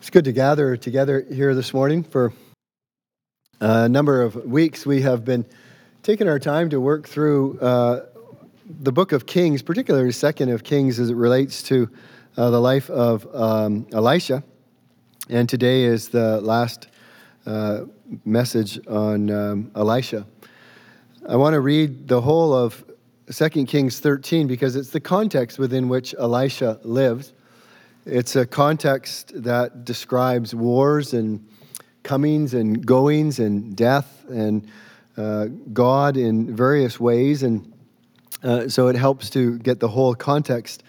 It's good to gather together here this morning. For a number of weeks, we have been taking our time to work through uh, the book of Kings, particularly Second of Kings, as it relates to uh, the life of um, Elisha. And today is the last uh, message on um, Elisha. I want to read the whole of Second Kings 13 because it's the context within which Elisha lived. It's a context that describes wars and comings and goings and death and uh, God in various ways. And uh, so it helps to get the whole context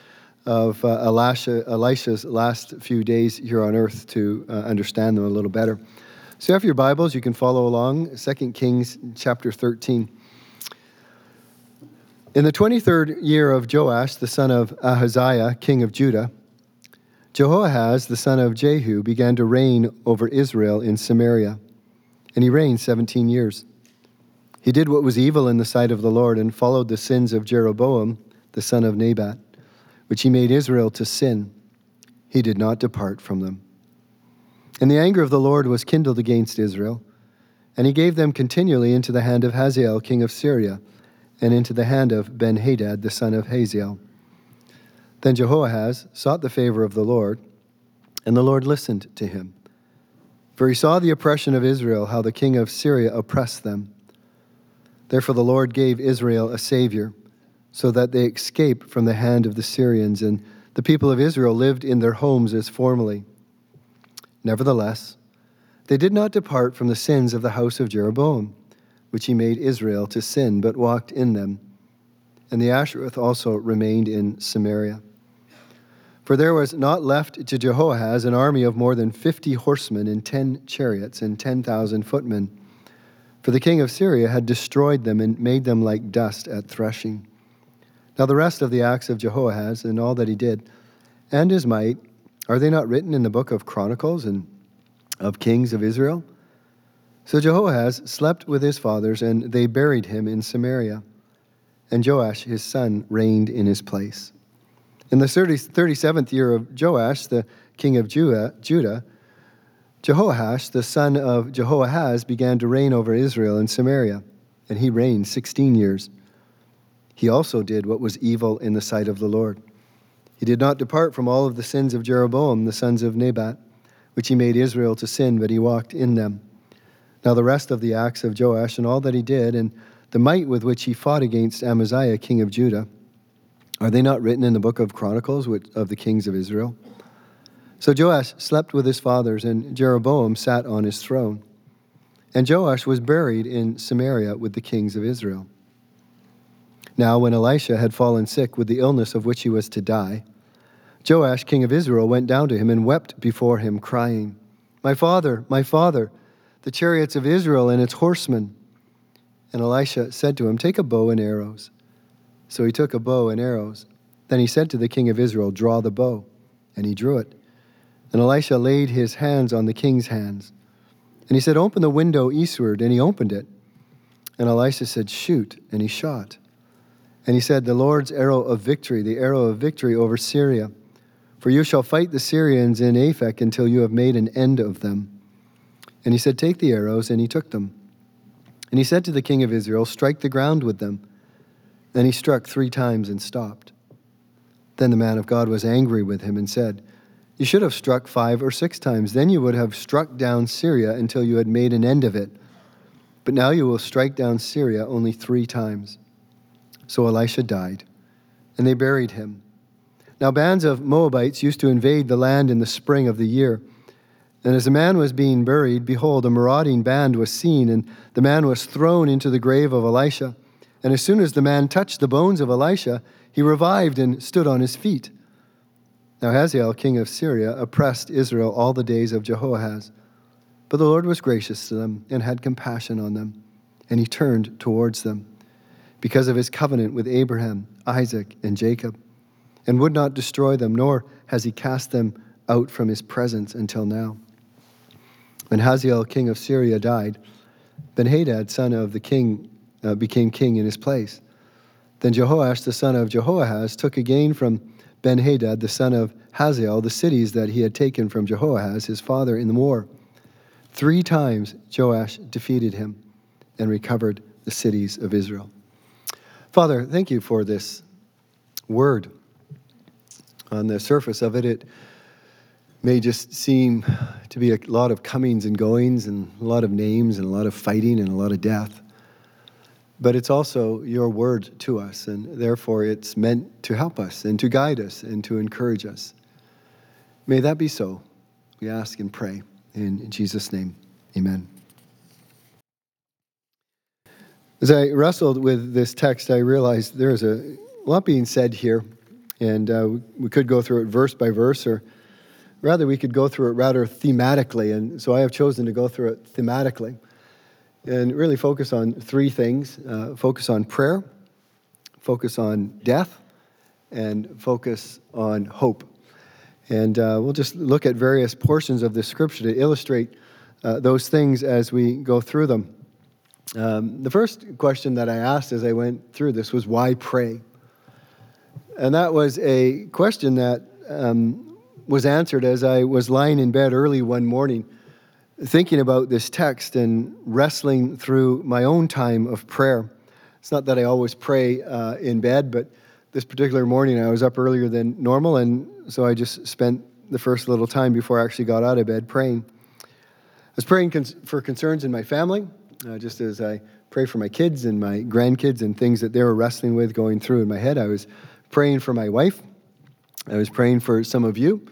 of uh, Elisha, Elisha's last few days here on earth to uh, understand them a little better. So, if your Bibles, you can follow along 2 Kings chapter 13. In the 23rd year of Joash, the son of Ahaziah, king of Judah, Jehoahaz, the son of Jehu, began to reign over Israel in Samaria, and he reigned 17 years. He did what was evil in the sight of the Lord and followed the sins of Jeroboam, the son of Nebat, which he made Israel to sin. He did not depart from them. And the anger of the Lord was kindled against Israel, and he gave them continually into the hand of Hazael, king of Syria, and into the hand of Benhadad, the son of Hazael. Then Jehoahaz sought the favor of the Lord, and the Lord listened to him. For he saw the oppression of Israel, how the king of Syria oppressed them. Therefore the Lord gave Israel a Savior, so that they escaped from the hand of the Syrians, and the people of Israel lived in their homes as formerly. Nevertheless, they did not depart from the sins of the house of Jeroboam, which he made Israel to sin, but walked in them. And the Asherah also remained in Samaria. For there was not left to Jehoahaz an army of more than fifty horsemen and ten chariots and ten thousand footmen. For the king of Syria had destroyed them and made them like dust at threshing. Now the rest of the acts of Jehoahaz and all that he did, and his might, are they not written in the book of Chronicles and of kings of Israel? So Jehoahaz slept with his fathers, and they buried him in Samaria. And Joash his son reigned in his place. In the 30, 37th year of Joash, the king of Judah, Judah, Jehoash, the son of Jehoahaz, began to reign over Israel and Samaria, and he reigned 16 years. He also did what was evil in the sight of the Lord. He did not depart from all of the sins of Jeroboam, the sons of Nebat, which he made Israel to sin, but he walked in them. Now, the rest of the acts of Joash and all that he did, and the might with which he fought against Amaziah, king of Judah, are they not written in the book of Chronicles of the kings of Israel? So Joash slept with his fathers, and Jeroboam sat on his throne. And Joash was buried in Samaria with the kings of Israel. Now, when Elisha had fallen sick with the illness of which he was to die, Joash, king of Israel, went down to him and wept before him, crying, My father, my father, the chariots of Israel and its horsemen. And Elisha said to him, Take a bow and arrows. So he took a bow and arrows. Then he said to the king of Israel, Draw the bow. And he drew it. And Elisha laid his hands on the king's hands. And he said, Open the window eastward. And he opened it. And Elisha said, Shoot. And he shot. And he said, The Lord's arrow of victory, the arrow of victory over Syria. For you shall fight the Syrians in Aphek until you have made an end of them. And he said, Take the arrows. And he took them. And he said to the king of Israel, Strike the ground with them. Then he struck three times and stopped. Then the man of God was angry with him and said, You should have struck five or six times. Then you would have struck down Syria until you had made an end of it. But now you will strike down Syria only three times. So Elisha died, and they buried him. Now, bands of Moabites used to invade the land in the spring of the year. And as the man was being buried, behold, a marauding band was seen, and the man was thrown into the grave of Elisha. And as soon as the man touched the bones of Elisha, he revived and stood on his feet. Now Hazael, king of Syria, oppressed Israel all the days of Jehoahaz. But the Lord was gracious to them and had compassion on them, and he turned towards them because of his covenant with Abraham, Isaac, and Jacob, and would not destroy them, nor has he cast them out from his presence until now. When Hazael, king of Syria, died, Benhadad, son of the king uh, became king in his place. Then Jehoash, the son of Jehoahaz, took again from Ben Hadad, the son of Hazael, the cities that he had taken from Jehoahaz, his father, in the war. Three times Joash defeated him and recovered the cities of Israel. Father, thank you for this word. On the surface of it, it may just seem to be a lot of comings and goings and a lot of names and a lot of fighting and a lot of death. But it's also your word to us, and therefore it's meant to help us and to guide us and to encourage us. May that be so. We ask and pray. In Jesus' name, amen. As I wrestled with this text, I realized there is a lot being said here, and uh, we could go through it verse by verse, or rather, we could go through it rather thematically. And so I have chosen to go through it thematically and really focus on three things uh, focus on prayer, focus on death, and focus on hope. And uh, we'll just look at various portions of the scripture to illustrate uh, those things as we go through them. Um, the first question that I asked as I went through this was, why pray? And that was a question that um, was answered as I was lying in bed early one morning thinking about this text and wrestling through my own time of prayer. It's not that I always pray uh, in bed, but this particular morning I was up earlier than normal, and so I just spent the first little time before I actually got out of bed praying. I was praying cons- for concerns in my family, uh, just as I pray for my kids and my grandkids and things that they were wrestling with going through in my head. I was praying for my wife. I was praying for some of you.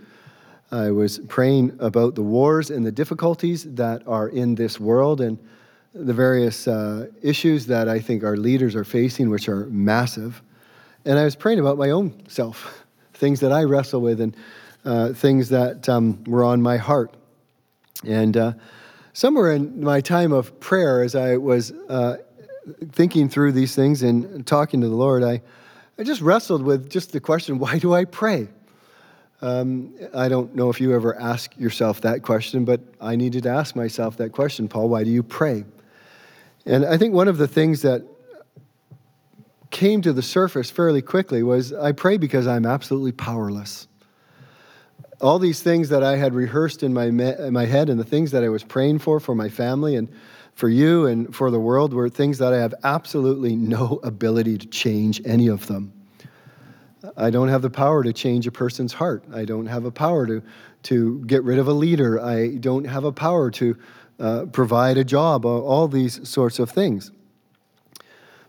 I was praying about the wars and the difficulties that are in this world and the various uh, issues that I think our leaders are facing, which are massive. And I was praying about my own self, things that I wrestle with, and uh, things that um, were on my heart. And uh, somewhere in my time of prayer, as I was uh, thinking through these things and talking to the Lord, I, I just wrestled with just the question why do I pray? Um, I don't know if you ever ask yourself that question, but I needed to ask myself that question Paul, why do you pray? And I think one of the things that came to the surface fairly quickly was I pray because I'm absolutely powerless. All these things that I had rehearsed in my, in my head and the things that I was praying for, for my family and for you and for the world, were things that I have absolutely no ability to change any of them. I don't have the power to change a person's heart. I don't have a power to, to get rid of a leader. I don't have a power to uh, provide a job, all these sorts of things.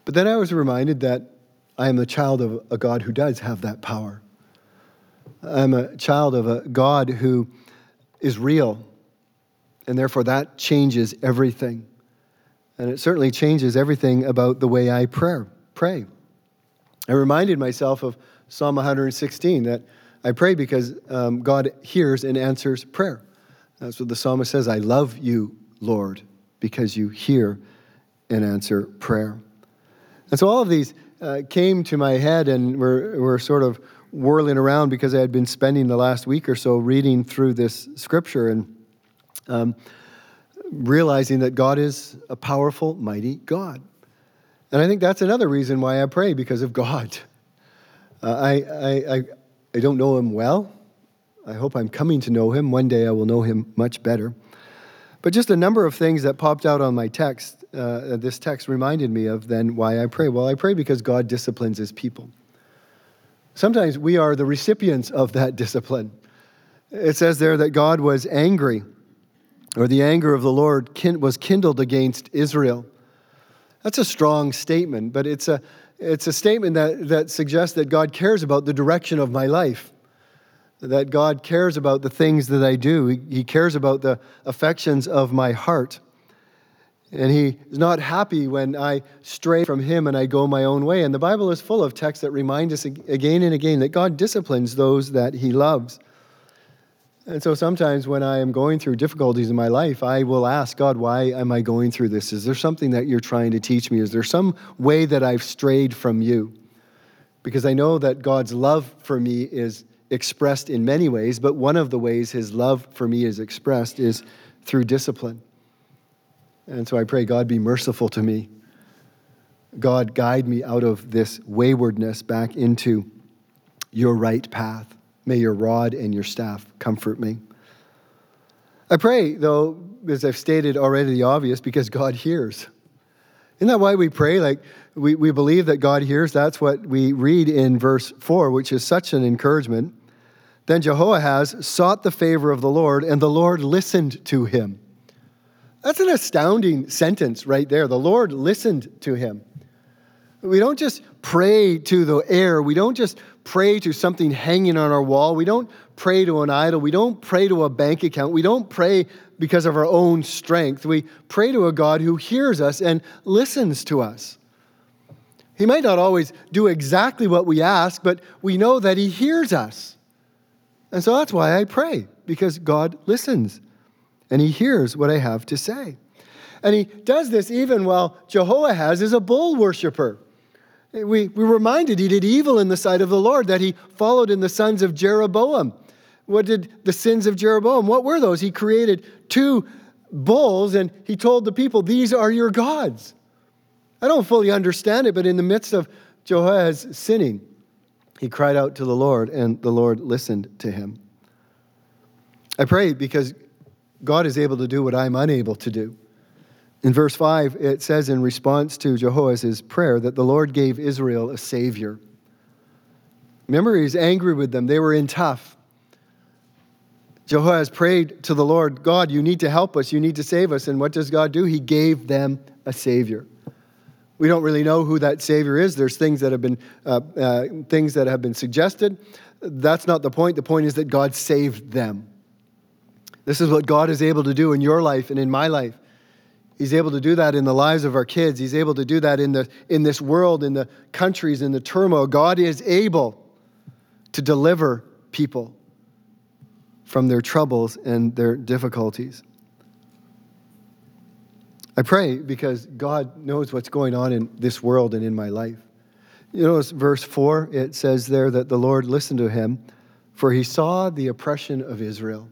But then I was reminded that I am the child of a God who does have that power. I'm a child of a God who is real, and therefore that changes everything. And it certainly changes everything about the way I pray. pray. I reminded myself of Psalm 116 that I pray because um, God hears and answers prayer. That's what the psalmist says I love you, Lord, because you hear and answer prayer. And so all of these uh, came to my head and were, were sort of whirling around because I had been spending the last week or so reading through this scripture and um, realizing that God is a powerful, mighty God. And I think that's another reason why I pray, because of God. Uh, I, I, I, I don't know him well. I hope I'm coming to know him. One day I will know him much better. But just a number of things that popped out on my text, uh, this text reminded me of then why I pray. Well, I pray because God disciplines his people. Sometimes we are the recipients of that discipline. It says there that God was angry, or the anger of the Lord was kindled against Israel. That's a strong statement, but it's a, it's a statement that, that suggests that God cares about the direction of my life, that God cares about the things that I do. He, he cares about the affections of my heart. And He is not happy when I stray from Him and I go my own way. And the Bible is full of texts that remind us again and again that God disciplines those that He loves. And so sometimes when I am going through difficulties in my life, I will ask God, why am I going through this? Is there something that you're trying to teach me? Is there some way that I've strayed from you? Because I know that God's love for me is expressed in many ways, but one of the ways his love for me is expressed is through discipline. And so I pray, God, be merciful to me. God, guide me out of this waywardness back into your right path. May your rod and your staff comfort me. I pray, though, as I've stated already the obvious, because God hears. Isn't that why we pray? Like, we, we believe that God hears. That's what we read in verse 4, which is such an encouragement. Then Jehoahaz sought the favor of the Lord, and the Lord listened to him. That's an astounding sentence right there. The Lord listened to him. We don't just pray to the air. We don't just pray to something hanging on our wall. We don't pray to an idol. We don't pray to a bank account. We don't pray because of our own strength. We pray to a God who hears us and listens to us. He might not always do exactly what we ask, but we know that He hears us. And so that's why I pray, because God listens and He hears what I have to say. And He does this even while Jehoahaz is a bull worshiper. Eh, we, we're reminded he did evil in the sight of the Lord, that he followed in the sons of Jeroboam. What did the sins of Jeroboam? What were those? He created two bulls and he told the people, These are your gods. I don't fully understand it, but in the midst of Jehoahaz sinning, he cried out to the Lord and the Lord listened to him. I pray because God is able to do what I'm unable to do. In verse 5, it says in response to Jehoahaz's prayer that the Lord gave Israel a savior. Remember, he's angry with them. They were in tough. Jehoahaz prayed to the Lord, God, you need to help us. You need to save us. And what does God do? He gave them a savior. We don't really know who that savior is. There's things that have been uh, uh, things that have been suggested. That's not the point. The point is that God saved them. This is what God is able to do in your life and in my life. He's able to do that in the lives of our kids. He's able to do that in, the, in this world, in the countries, in the turmoil. God is able to deliver people from their troubles and their difficulties. I pray because God knows what's going on in this world and in my life. You notice verse 4, it says there that the Lord listened to him, for he saw the oppression of Israel.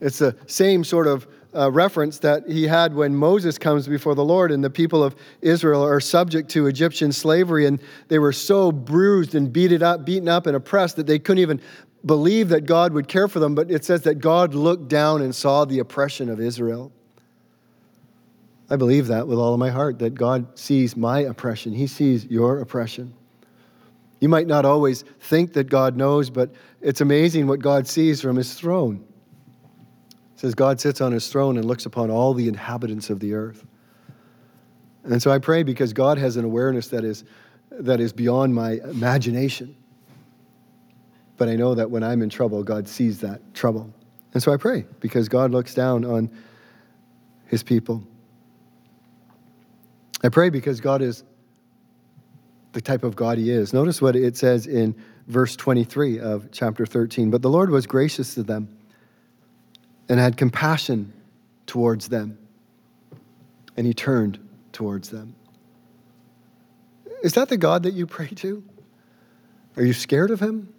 It's the same sort of uh, reference that he had when Moses comes before the Lord and the people of Israel are subject to Egyptian slavery and they were so bruised and beaten up, beaten up and oppressed that they couldn't even believe that God would care for them. But it says that God looked down and saw the oppression of Israel. I believe that with all of my heart, that God sees my oppression. He sees your oppression. You might not always think that God knows, but it's amazing what God sees from his throne says God sits on his throne and looks upon all the inhabitants of the earth. And so I pray because God has an awareness that is, that is beyond my imagination. But I know that when I'm in trouble, God sees that trouble. And so I pray because God looks down on his people. I pray because God is the type of God he is. Notice what it says in verse 23 of chapter 13. But the Lord was gracious to them and had compassion towards them. And he turned towards them. Is that the God that you pray to? Are you scared of him?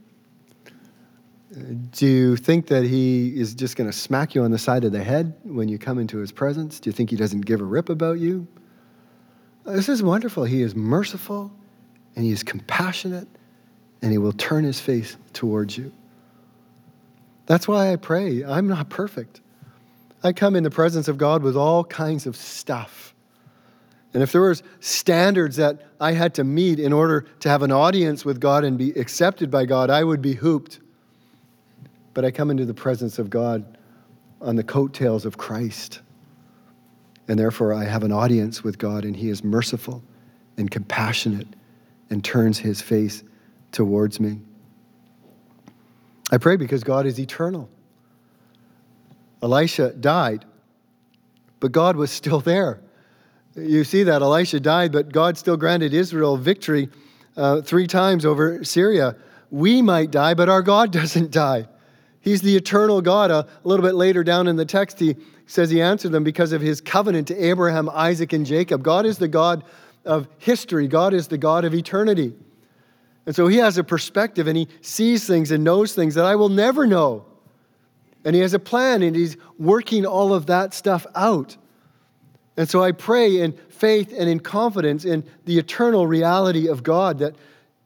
Do you think that he is just going to smack you on the side of the head when you come into his presence? Do you think he doesn't give a rip about you? This is wonderful. He is merciful and he is compassionate and he will turn his face towards you. That's why I pray. I'm not perfect. I come in the presence of God with all kinds of stuff. And if there was standards that I had to meet in order to have an audience with God and be accepted by God, I would be hooped. But I come into the presence of God on the coattails of Christ. And therefore, I have an audience with God, and He is merciful and compassionate and turns His face towards me. I pray because God is eternal. Elisha died, but God was still there. You see that Elisha died, but God still granted Israel victory uh, three times over Syria. We might die, but our God doesn't die. He's the eternal God. A little bit later down in the text, he says he answered them because of his covenant to Abraham, Isaac, and Jacob. God is the God of history, God is the God of eternity. And so he has a perspective and he sees things and knows things that I will never know. And he has a plan and he's working all of that stuff out. And so I pray in faith and in confidence in the eternal reality of God that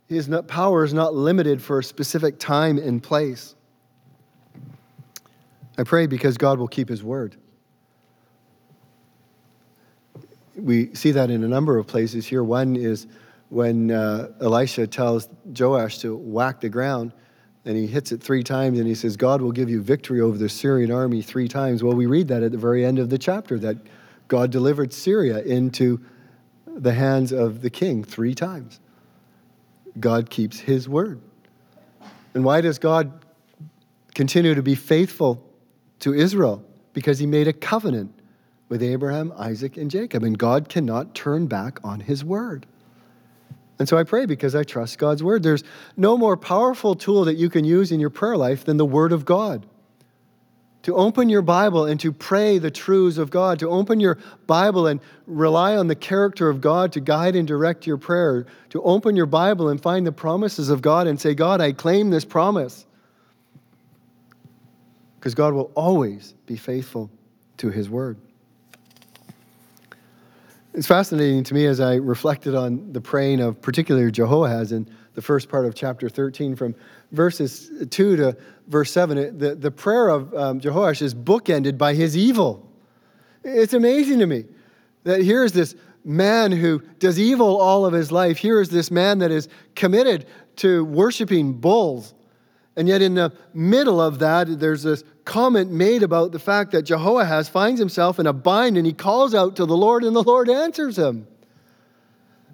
His power is not limited for a specific time and place. I pray because God will keep his word. We see that in a number of places here. One is when uh, Elisha tells Joash to whack the ground and he hits it three times and he says, God will give you victory over the Syrian army three times. Well, we read that at the very end of the chapter that God delivered Syria into the hands of the king three times. God keeps his word. And why does God continue to be faithful to Israel? Because he made a covenant with Abraham, Isaac, and Jacob, and God cannot turn back on his word. And so I pray because I trust God's word. There's no more powerful tool that you can use in your prayer life than the word of God to open your Bible and to pray the truths of God, to open your Bible and rely on the character of God to guide and direct your prayer, to open your Bible and find the promises of God and say, God, I claim this promise. Because God will always be faithful to his word. It's fascinating to me as I reflected on the praying of particularly Jehoahaz in the first part of chapter 13 from verses 2 to verse 7, the, the prayer of um, Jehoash is bookended by his evil. It's amazing to me that here is this man who does evil all of his life. Here is this man that is committed to worshiping bulls. And yet, in the middle of that, there's this comment made about the fact that Jehoahaz finds himself in a bind and he calls out to the Lord, and the Lord answers him.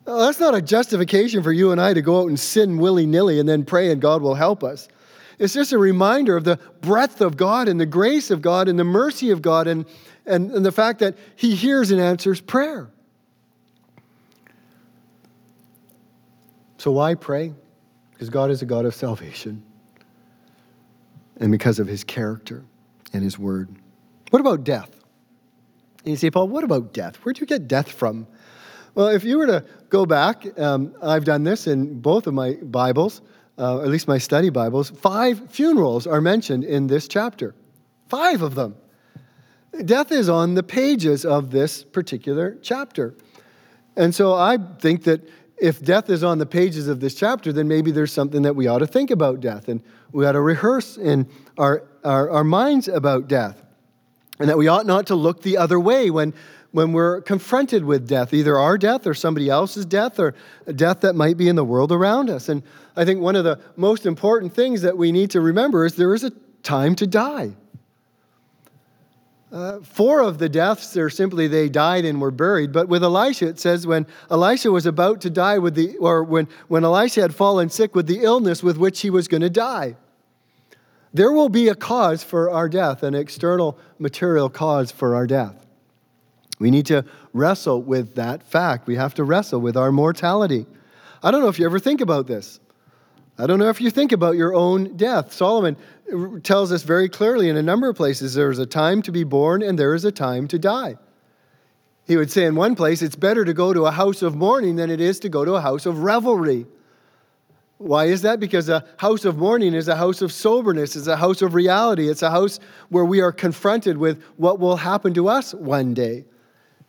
That's not a justification for you and I to go out and sin willy nilly and then pray and God will help us. It's just a reminder of the breadth of God and the grace of God and the mercy of God and, and, and the fact that He hears and answers prayer. So, why pray? Because God is a God of salvation and because of His character and His word. What about death? You say, Paul, what about death? Where'd you get death from? Well, if you were to go back, um, I've done this in both of my Bibles, uh, at least my study Bibles. Five funerals are mentioned in this chapter. Five of them. Death is on the pages of this particular chapter. And so I think that if death is on the pages of this chapter, then maybe there's something that we ought to think about death and we ought to rehearse in our, our, our minds about death. And that we ought not to look the other way when when we're confronted with death, either our death or somebody else's death or death that might be in the world around us. And I think one of the most important things that we need to remember is there is a time to die. Uh, four of the deaths are simply they died and were buried. But with Elisha, it says when Elisha was about to die with the, or when, when Elisha had fallen sick with the illness with which he was going to die. There will be a cause for our death, an external material cause for our death. We need to wrestle with that fact. We have to wrestle with our mortality. I don't know if you ever think about this. I don't know if you think about your own death. Solomon tells us very clearly in a number of places there is a time to be born and there is a time to die. He would say in one place, it's better to go to a house of mourning than it is to go to a house of revelry. Why is that? Because a house of mourning is a house of soberness, it's a house of reality, it's a house where we are confronted with what will happen to us one day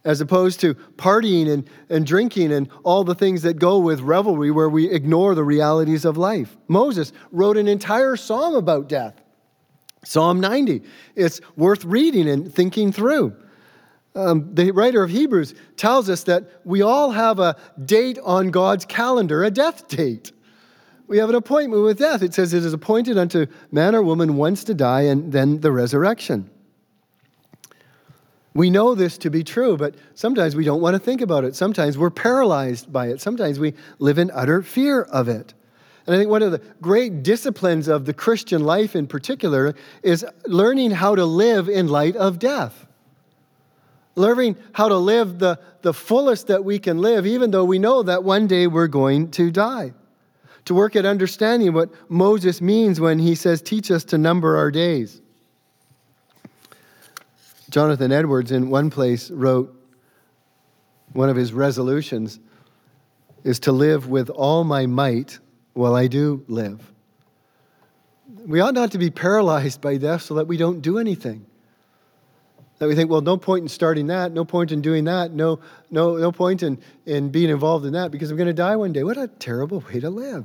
as opposed to partying and, and drinking and all the things that go with revelry where we ignore the realities of life. Moses wrote an entire psalm about death. Psalm 90. It's worth reading and thinking through. Um, the writer of Hebrews tells us that we all have a date on God's calendar, a death date. We have an appointment with death. It says it is appointed unto man or woman once to die and then the resurrection. We know this to be true, but sometimes we don't want to think about it. Sometimes we're paralyzed by it. Sometimes we live in utter fear of it. And I think one of the great disciplines of the Christian life in particular is learning how to live in light of death. Learning how to live the, the fullest that we can live, even though we know that one day we're going to die. To work at understanding what Moses means when he says, Teach us to number our days. Jonathan Edwards, in one place, wrote one of his resolutions is to live with all my might while I do live. We ought not to be paralyzed by death so that we don't do anything. That we think, well, no point in starting that, no point in doing that, no, no, no point in, in being involved in that because I'm going to die one day. What a terrible way to live.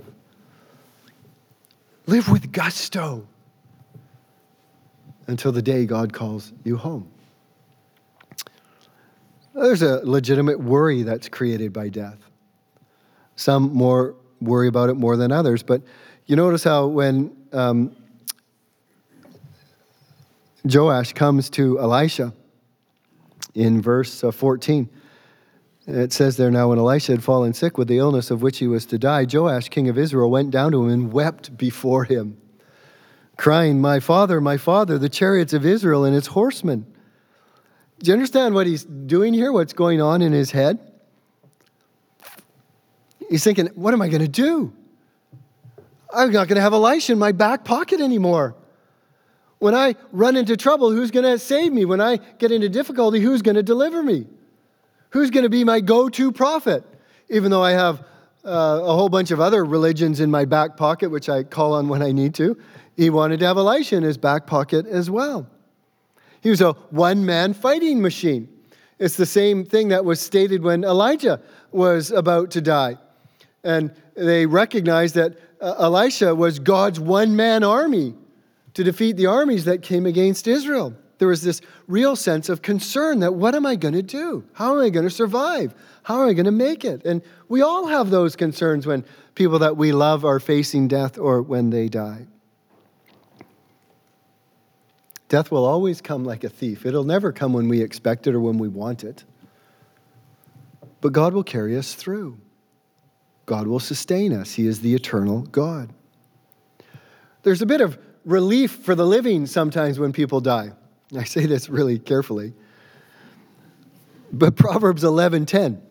Live with gusto until the day God calls you home. There's a legitimate worry that's created by death. Some more worry about it more than others, but you notice how when um, Joash comes to Elisha in verse uh, 14, it says there now, when Elisha had fallen sick with the illness of which he was to die, Joash, king of Israel, went down to him and wept before him, crying, My father, my father, the chariots of Israel and its horsemen. Do you understand what he's doing here? What's going on in his head? He's thinking, What am I going to do? I'm not going to have Elisha in my back pocket anymore. When I run into trouble, who's going to save me? When I get into difficulty, who's going to deliver me? Who's going to be my go to prophet? Even though I have uh, a whole bunch of other religions in my back pocket, which I call on when I need to, he wanted to have Elisha in his back pocket as well. He was a one man fighting machine. It's the same thing that was stated when Elijah was about to die. And they recognized that uh, Elisha was God's one man army to defeat the armies that came against Israel. There was this real sense of concern that what am I going to do? How am I going to survive? How am I going to make it? And we all have those concerns when people that we love are facing death or when they die. Death will always come like a thief. It'll never come when we expect it or when we want it. But God will carry us through. God will sustain us. He is the eternal God. There's a bit of relief for the living sometimes when people die. I say this really carefully. But Proverbs 11:10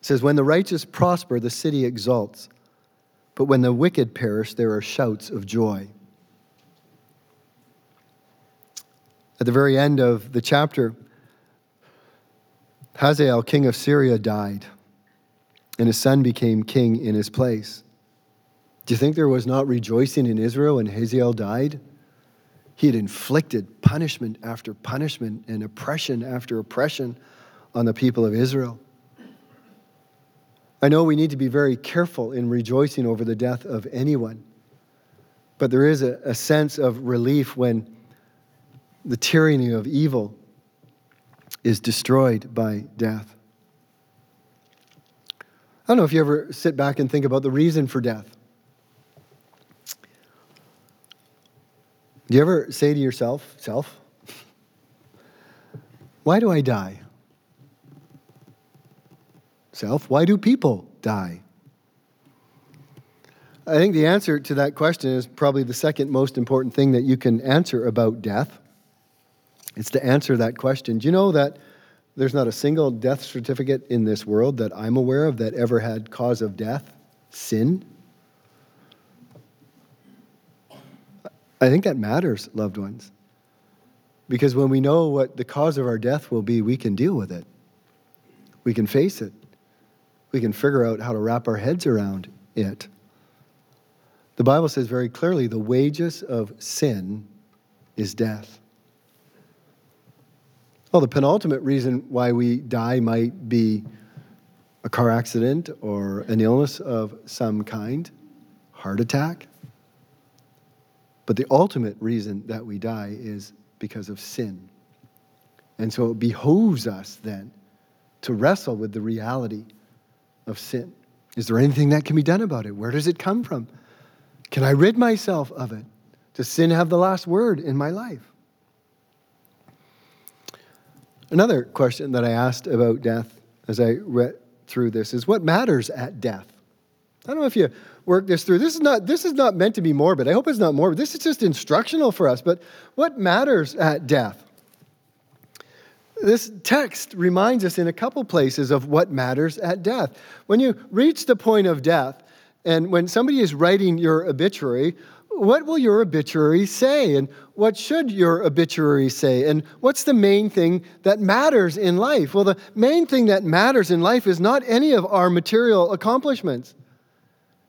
says when the righteous prosper the city exalts but when the wicked perish there are shouts of joy. At the very end of the chapter, Hazael, king of Syria, died, and his son became king in his place. Do you think there was not rejoicing in Israel when Hazael died? He had inflicted punishment after punishment and oppression after oppression on the people of Israel. I know we need to be very careful in rejoicing over the death of anyone, but there is a, a sense of relief when the tyranny of evil is destroyed by death. I don't know if you ever sit back and think about the reason for death. Do you ever say to yourself, self, why do I die? Self, why do people die? I think the answer to that question is probably the second most important thing that you can answer about death. It's to answer that question. Do you know that there's not a single death certificate in this world that I'm aware of that ever had cause of death sin? I think that matters, loved ones. Because when we know what the cause of our death will be, we can deal with it. We can face it. We can figure out how to wrap our heads around it. The Bible says very clearly the wages of sin is death. Well, the penultimate reason why we die might be a car accident or an illness of some kind, heart attack. But the ultimate reason that we die is because of sin. And so it behooves us then to wrestle with the reality of sin. Is there anything that can be done about it? Where does it come from? Can I rid myself of it? Does sin have the last word in my life? Another question that I asked about death as I read through this is what matters at death? I don't know if you work this through. This is not this is not meant to be morbid. I hope it's not morbid. This is just instructional for us. But what matters at death? This text reminds us in a couple places of what matters at death. When you reach the point of death, and when somebody is writing your obituary, what will your obituary say? And what should your obituary say? And what's the main thing that matters in life? Well, the main thing that matters in life is not any of our material accomplishments.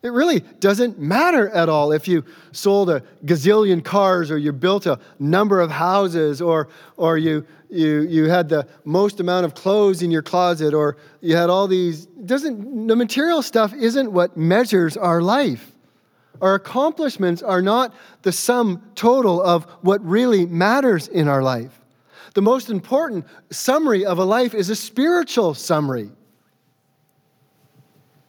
It really doesn't matter at all if you sold a gazillion cars or you built a number of houses or, or you, you, you had the most amount of clothes in your closet or you had all these. Doesn't, the material stuff isn't what measures our life. Our accomplishments are not the sum total of what really matters in our life. The most important summary of a life is a spiritual summary.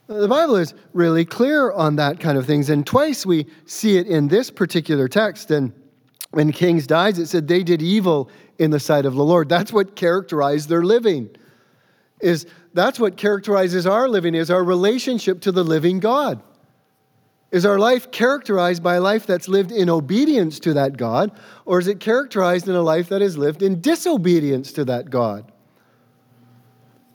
The Bible is really clear on that kind of things. And twice we see it in this particular text. And when kings dies, it said they did evil in the sight of the Lord. That's what characterized their living. Is that's what characterizes our living is our relationship to the living God. Is our life characterized by a life that's lived in obedience to that God, or is it characterized in a life that is lived in disobedience to that God?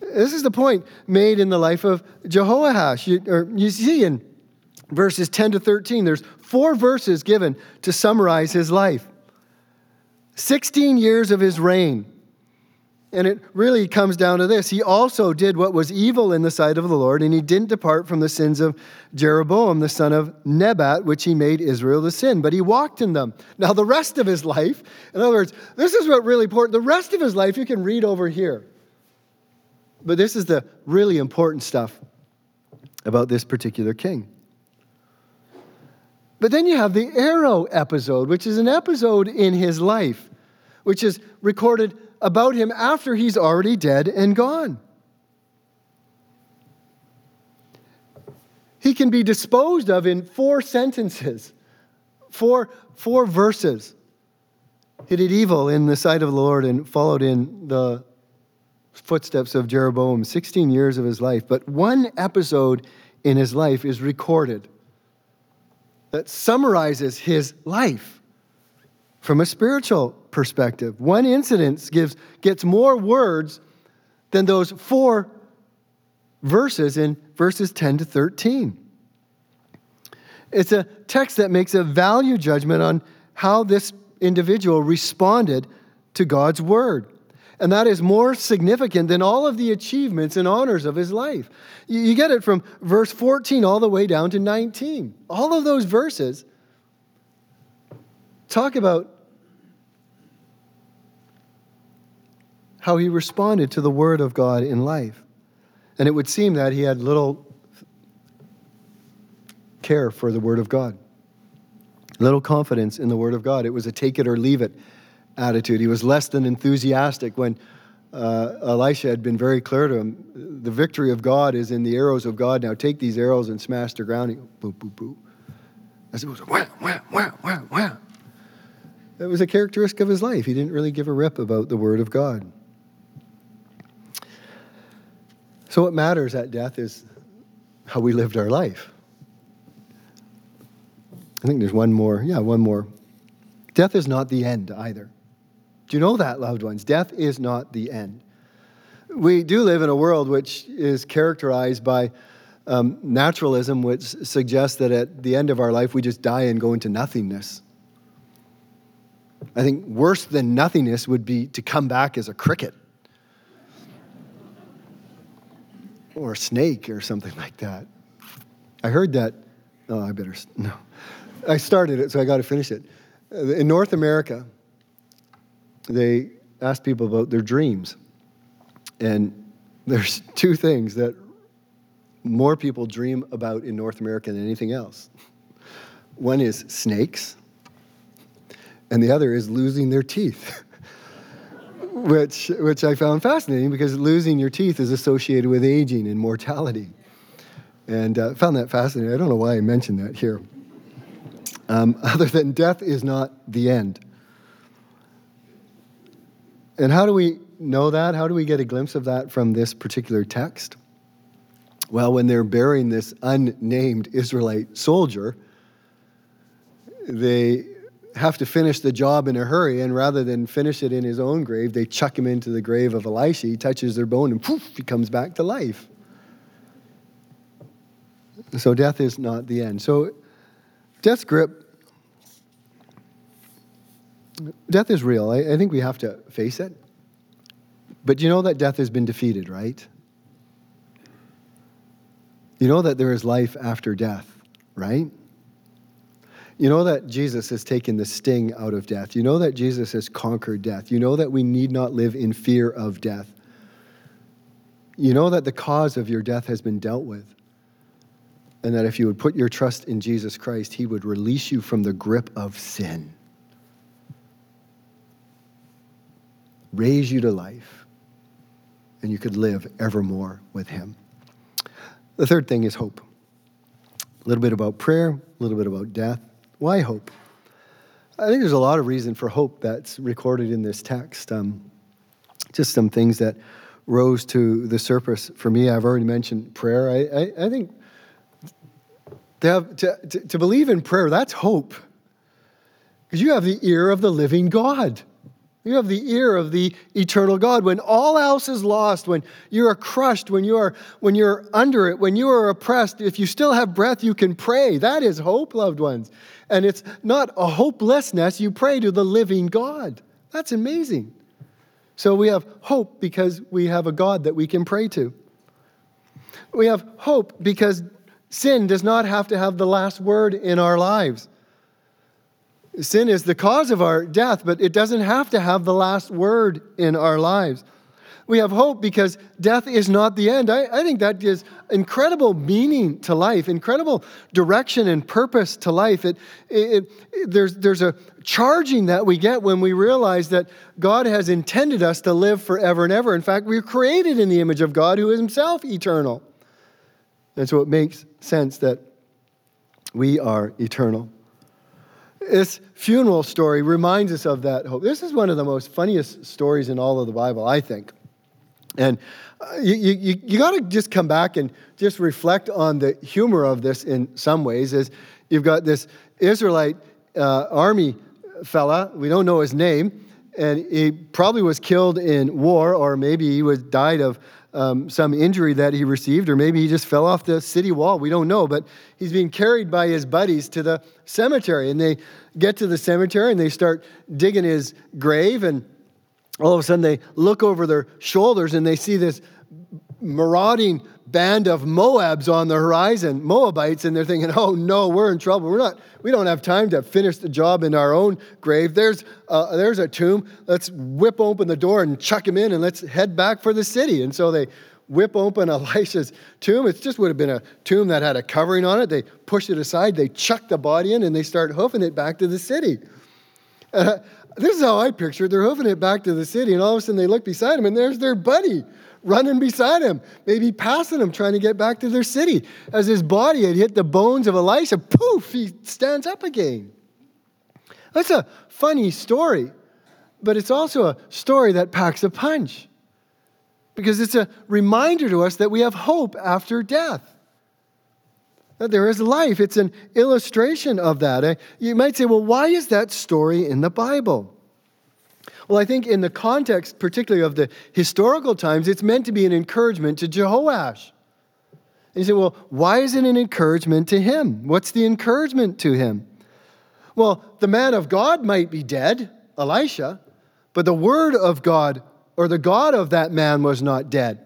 This is the point made in the life of Jehoash. You, or you see in verses 10 to 13, there's four verses given to summarize his life 16 years of his reign. And it really comes down to this. He also did what was evil in the sight of the Lord, and he didn't depart from the sins of Jeroboam, the son of Nebat, which he made Israel to sin, but he walked in them. Now, the rest of his life, in other words, this is what really important. The rest of his life you can read over here. But this is the really important stuff about this particular king. But then you have the arrow episode, which is an episode in his life, which is recorded about him after he's already dead and gone. He can be disposed of in four sentences, four, four verses. He did evil in the sight of the Lord and followed in the footsteps of Jeroboam, 16 years of his life, but one episode in his life is recorded that summarizes his life from a spiritual perspective. One incident gives, gets more words than those four verses in verses 10 to 13. It's a text that makes a value judgment on how this individual responded to God's word. And that is more significant than all of the achievements and honors of his life. You get it from verse 14 all the way down to 19. All of those verses talk about how he responded to the word of God in life. And it would seem that he had little care for the word of God, little confidence in the word of God. It was a take it or leave it attitude. He was less than enthusiastic when uh, Elisha had been very clear to him the victory of God is in the arrows of God. Now take these arrows and smash the ground. He boop, boop, boop. As it was wham, wham, wham, wham, wham. It was a characteristic of his life. He didn't really give a rip about the Word of God. So, what matters at death is how we lived our life. I think there's one more. Yeah, one more. Death is not the end either. Do you know that, loved ones? Death is not the end. We do live in a world which is characterized by um, naturalism, which suggests that at the end of our life we just die and go into nothingness. I think worse than nothingness would be to come back as a cricket or snake or something like that. I heard that. Oh, I better. No. I started it, so I got to finish it. Uh, in North America, they asked people about their dreams. And there's two things that more people dream about in North America than anything else. One is snakes, and the other is losing their teeth, which, which I found fascinating because losing your teeth is associated with aging and mortality. And uh, found that fascinating. I don't know why I mentioned that here. Um, other than death is not the end. And how do we know that? How do we get a glimpse of that from this particular text? Well, when they're burying this unnamed Israelite soldier, they have to finish the job in a hurry, and rather than finish it in his own grave, they chuck him into the grave of Elisha. He touches their bone, and poof, he comes back to life. So death is not the end. So death's grip death is real. I, I think we have to face it. But you know that death has been defeated, right? You know that there is life after death. right? You know that Jesus has taken the sting out of death. You know that Jesus has conquered death. You know that we need not live in fear of death. You know that the cause of your death has been dealt with. And that if you would put your trust in Jesus Christ, he would release you from the grip of sin, raise you to life, and you could live evermore with him. The third thing is hope. A little bit about prayer, a little bit about death. Why hope? I think there's a lot of reason for hope that's recorded in this text. Um, just some things that rose to the surface for me. I've already mentioned prayer. I, I, I think to, have, to, to, to believe in prayer, that's hope. Because you have the ear of the living God. You have the ear of the eternal God. When all else is lost, when you are crushed, when you are when you're under it, when you are oppressed, if you still have breath, you can pray. That is hope, loved ones. And it's not a hopelessness. You pray to the living God. That's amazing. So we have hope because we have a God that we can pray to. We have hope because sin does not have to have the last word in our lives. Sin is the cause of our death, but it doesn't have to have the last word in our lives. We have hope because death is not the end. I, I think that gives incredible meaning to life, incredible direction and purpose to life. It, it, it, there's, there's a charging that we get when we realize that God has intended us to live forever and ever. In fact, we are created in the image of God who is himself eternal. And so it makes sense that we are eternal. This funeral story reminds us of that hope. This is one of the most funniest stories in all of the Bible, I think. And uh, you, you, you got to just come back and just reflect on the humor of this in some ways. Is you've got this Israelite uh, army fella, we don't know his name, and he probably was killed in war, or maybe he was died of um, some injury that he received, or maybe he just fell off the city wall. We don't know, but he's being carried by his buddies to the cemetery. And they get to the cemetery and they start digging his grave. And all of a sudden, they look over their shoulders and they see this marauding band of Moabs on the horizon, Moabites, and they're thinking, oh no, we're in trouble. We're not, we don't have time to finish the job in our own grave. There's, uh, there's a tomb. Let's whip open the door and chuck him in and let's head back for the city. And so they whip open Elisha's tomb. It just would have been a tomb that had a covering on it. They push it aside, they chuck the body in, and they start hoofing it back to the city. Uh, this is how I picture it. They're hoofing it back to the city, and all of a sudden they look beside him, and there's their buddy running beside him, maybe passing him, trying to get back to their city. As his body had hit the bones of Elisha, poof, he stands up again. That's a funny story, but it's also a story that packs a punch because it's a reminder to us that we have hope after death. That there is life. It's an illustration of that. Eh? You might say, well, why is that story in the Bible? Well, I think in the context, particularly of the historical times, it's meant to be an encouragement to Jehoash. And you say, well, why is it an encouragement to him? What's the encouragement to him? Well, the man of God might be dead, Elisha, but the word of God or the God of that man was not dead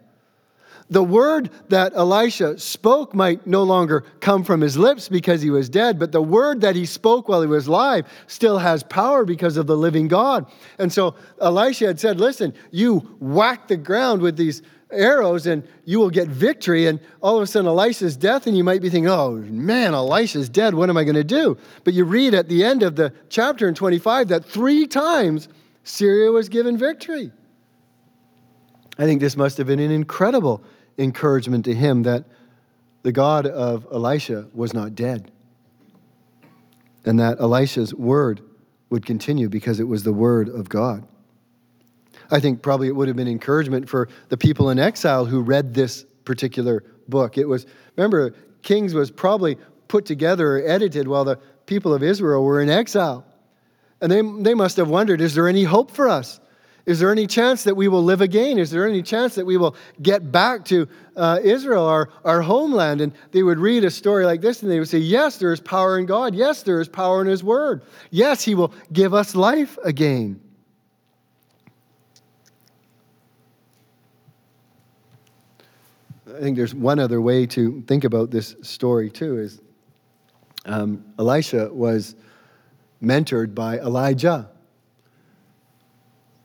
the word that Elisha spoke might no longer come from his lips because he was dead, but the word that he spoke while he was alive still has power because of the living God. And so Elisha had said, Listen, you whack the ground with these arrows and you will get victory. And all of a sudden, Elisha's death, and you might be thinking, Oh man, Elisha's dead. What am I going to do? But you read at the end of the chapter in 25 that three times Syria was given victory. I think this must have been an incredible encouragement to him that the God of Elisha was not dead and that Elisha's word would continue because it was the word of God. I think probably it would have been encouragement for the people in exile who read this particular book. It was, remember, Kings was probably put together or edited while the people of Israel were in exile. And they, they must have wondered is there any hope for us? Is there any chance that we will live again? Is there any chance that we will get back to uh, Israel, our, our homeland? And they would read a story like this and they would say, Yes, there is power in God. Yes, there is power in His Word. Yes, He will give us life again. I think there's one other way to think about this story, too, is Um, Elisha was mentored by Elijah.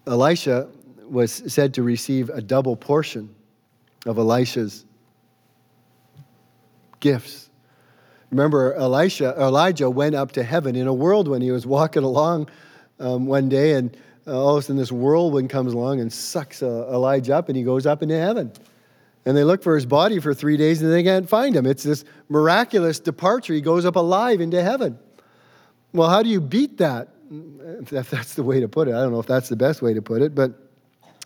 Elisha was said to receive a double portion of Elisha's gifts. Remember, Elisha, Elijah went up to heaven in a whirlwind. He was walking along um, one day, and uh, all of a sudden, this whirlwind comes along and sucks uh, Elijah up, and he goes up into heaven. And they look for his body for three days, and they can't find him. It's this miraculous departure. He goes up alive into heaven. Well, how do you beat that? If that's the way to put it. I don't know if that's the best way to put it, but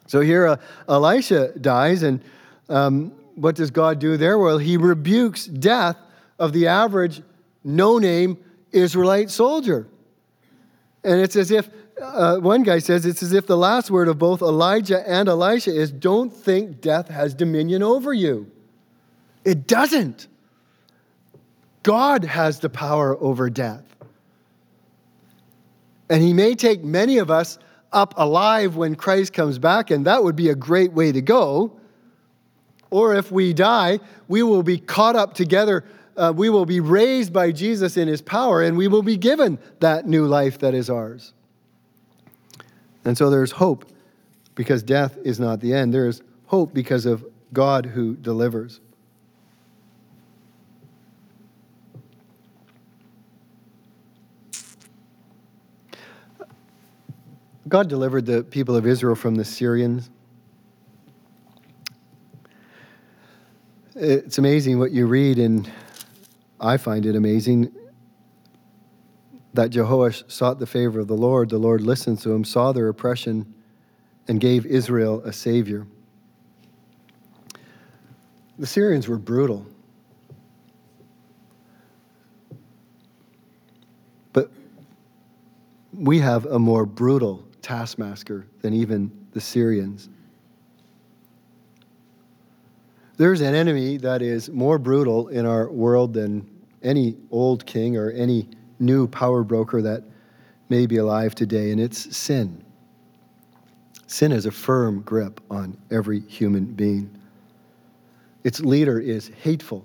so here uh, Elisha dies, and um, what does God do there? Well, he rebukes death of the average no name Israelite soldier. And it's as if, uh, one guy says, it's as if the last word of both Elijah and Elisha is don't think death has dominion over you. It doesn't. God has the power over death. And he may take many of us up alive when Christ comes back, and that would be a great way to go. Or if we die, we will be caught up together. Uh, we will be raised by Jesus in his power, and we will be given that new life that is ours. And so there's hope because death is not the end. There is hope because of God who delivers. God delivered the people of Israel from the Syrians. It's amazing what you read, and I find it amazing that Jehoash sought the favor of the Lord. The Lord listened to him, saw their oppression, and gave Israel a savior. The Syrians were brutal. But we have a more brutal taskmaster than even the Syrians. There's an enemy that is more brutal in our world than any old king or any new power broker that may be alive today, and it's sin. Sin has a firm grip on every human being. Its leader is hateful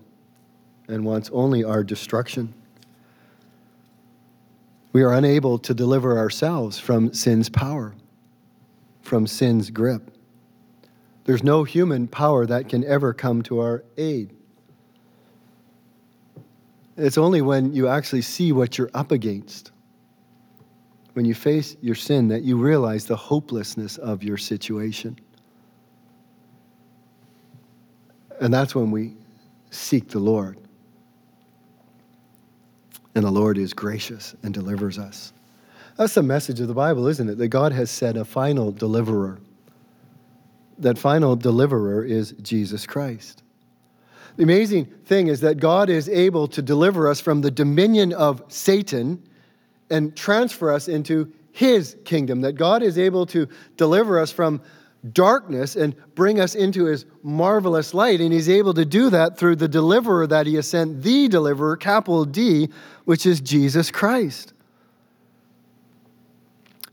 and wants only our destruction. We are unable to deliver ourselves from sin's power, from sin's grip. There's no human power that can ever come to our aid. It's only when you actually see what you're up against, when you face your sin, that you realize the hopelessness of your situation. And that's when we seek the Lord and the Lord is gracious and delivers us. That's the message of the Bible, isn't it? That God has said a final deliverer. That final deliverer is Jesus Christ. The amazing thing is that God is able to deliver us from the dominion of Satan and transfer us into his kingdom. That God is able to deliver us from darkness and bring us into his marvelous light. And he's able to do that through the deliverer that he has sent, the deliverer, capital D, which is Jesus Christ.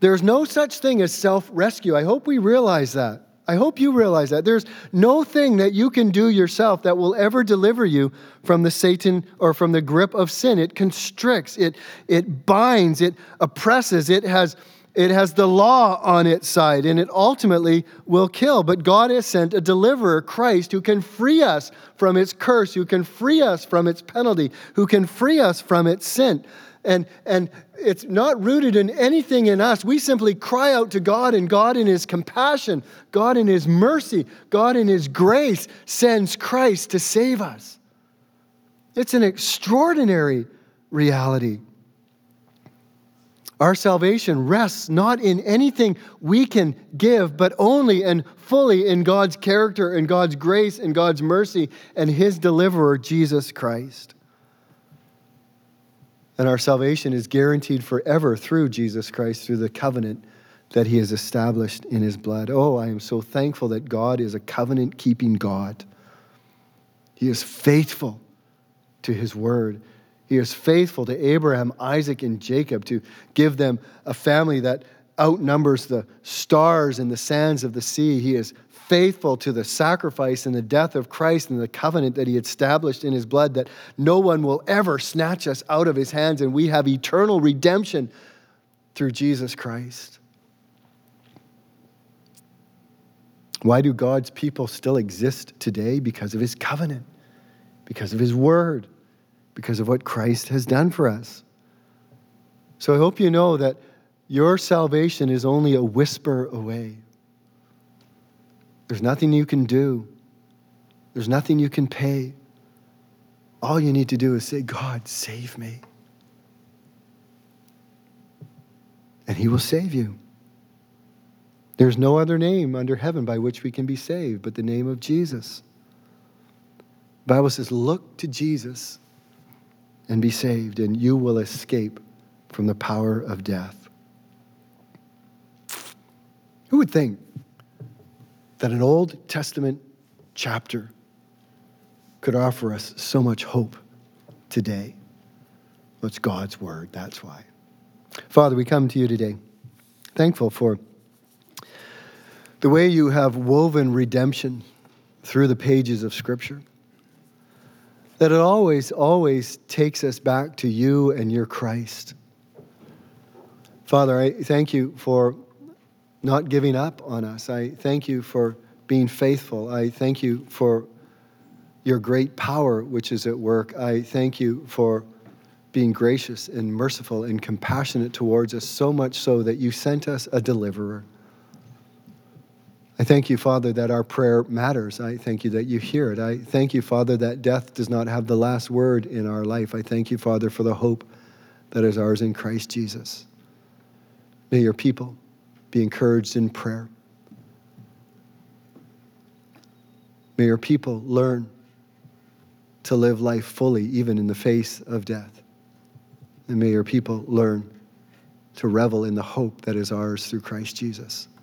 There's no such thing as self rescue. I hope we realize that. I hope you realize that. There's no thing that you can do yourself that will ever deliver you from the Satan or from the grip of sin. It constricts, it, it binds, it oppresses, it has it has the law on its side, and it ultimately will kill. But God has sent a deliverer, Christ, who can free us from its curse, who can free us from its penalty, who can free us from its sin. And, and it's not rooted in anything in us. We simply cry out to God, and God, in His compassion, God, in His mercy, God, in His grace, sends Christ to save us. It's an extraordinary reality. Our salvation rests not in anything we can give, but only and fully in God's character and God's grace and God's mercy and His deliverer, Jesus Christ. And our salvation is guaranteed forever through Jesus Christ, through the covenant that He has established in His blood. Oh, I am so thankful that God is a covenant keeping God. He is faithful to His word. He is faithful to Abraham, Isaac, and Jacob to give them a family that outnumbers the stars and the sands of the sea. He is faithful to the sacrifice and the death of Christ and the covenant that he established in his blood, that no one will ever snatch us out of his hands, and we have eternal redemption through Jesus Christ. Why do God's people still exist today? Because of his covenant, because of his word, because of what Christ has done for us. So I hope you know that your salvation is only a whisper away. There's nothing you can do, there's nothing you can pay. All you need to do is say, God, save me. And he will save you. There's no other name under heaven by which we can be saved but the name of Jesus. The Bible says, look to Jesus and be saved, and you will escape from the power of death. Who would think that an Old Testament chapter could offer us so much hope today? It's God's word, that's why. Father, we come to you today, thankful for the way you have woven redemption through the pages of Scripture, that it always, always takes us back to you and your Christ. Father, I thank you for not giving up on us. I thank you for being faithful. I thank you for your great power which is at work. I thank you for being gracious and merciful and compassionate towards us, so much so that you sent us a deliverer. I thank you, Father, that our prayer matters. I thank you that you hear it. I thank you, Father, that death does not have the last word in our life. I thank you, Father, for the hope that is ours in Christ Jesus. May your people be encouraged in prayer. May your people learn to live life fully, even in the face of death. And may your people learn to revel in the hope that is ours through Christ Jesus.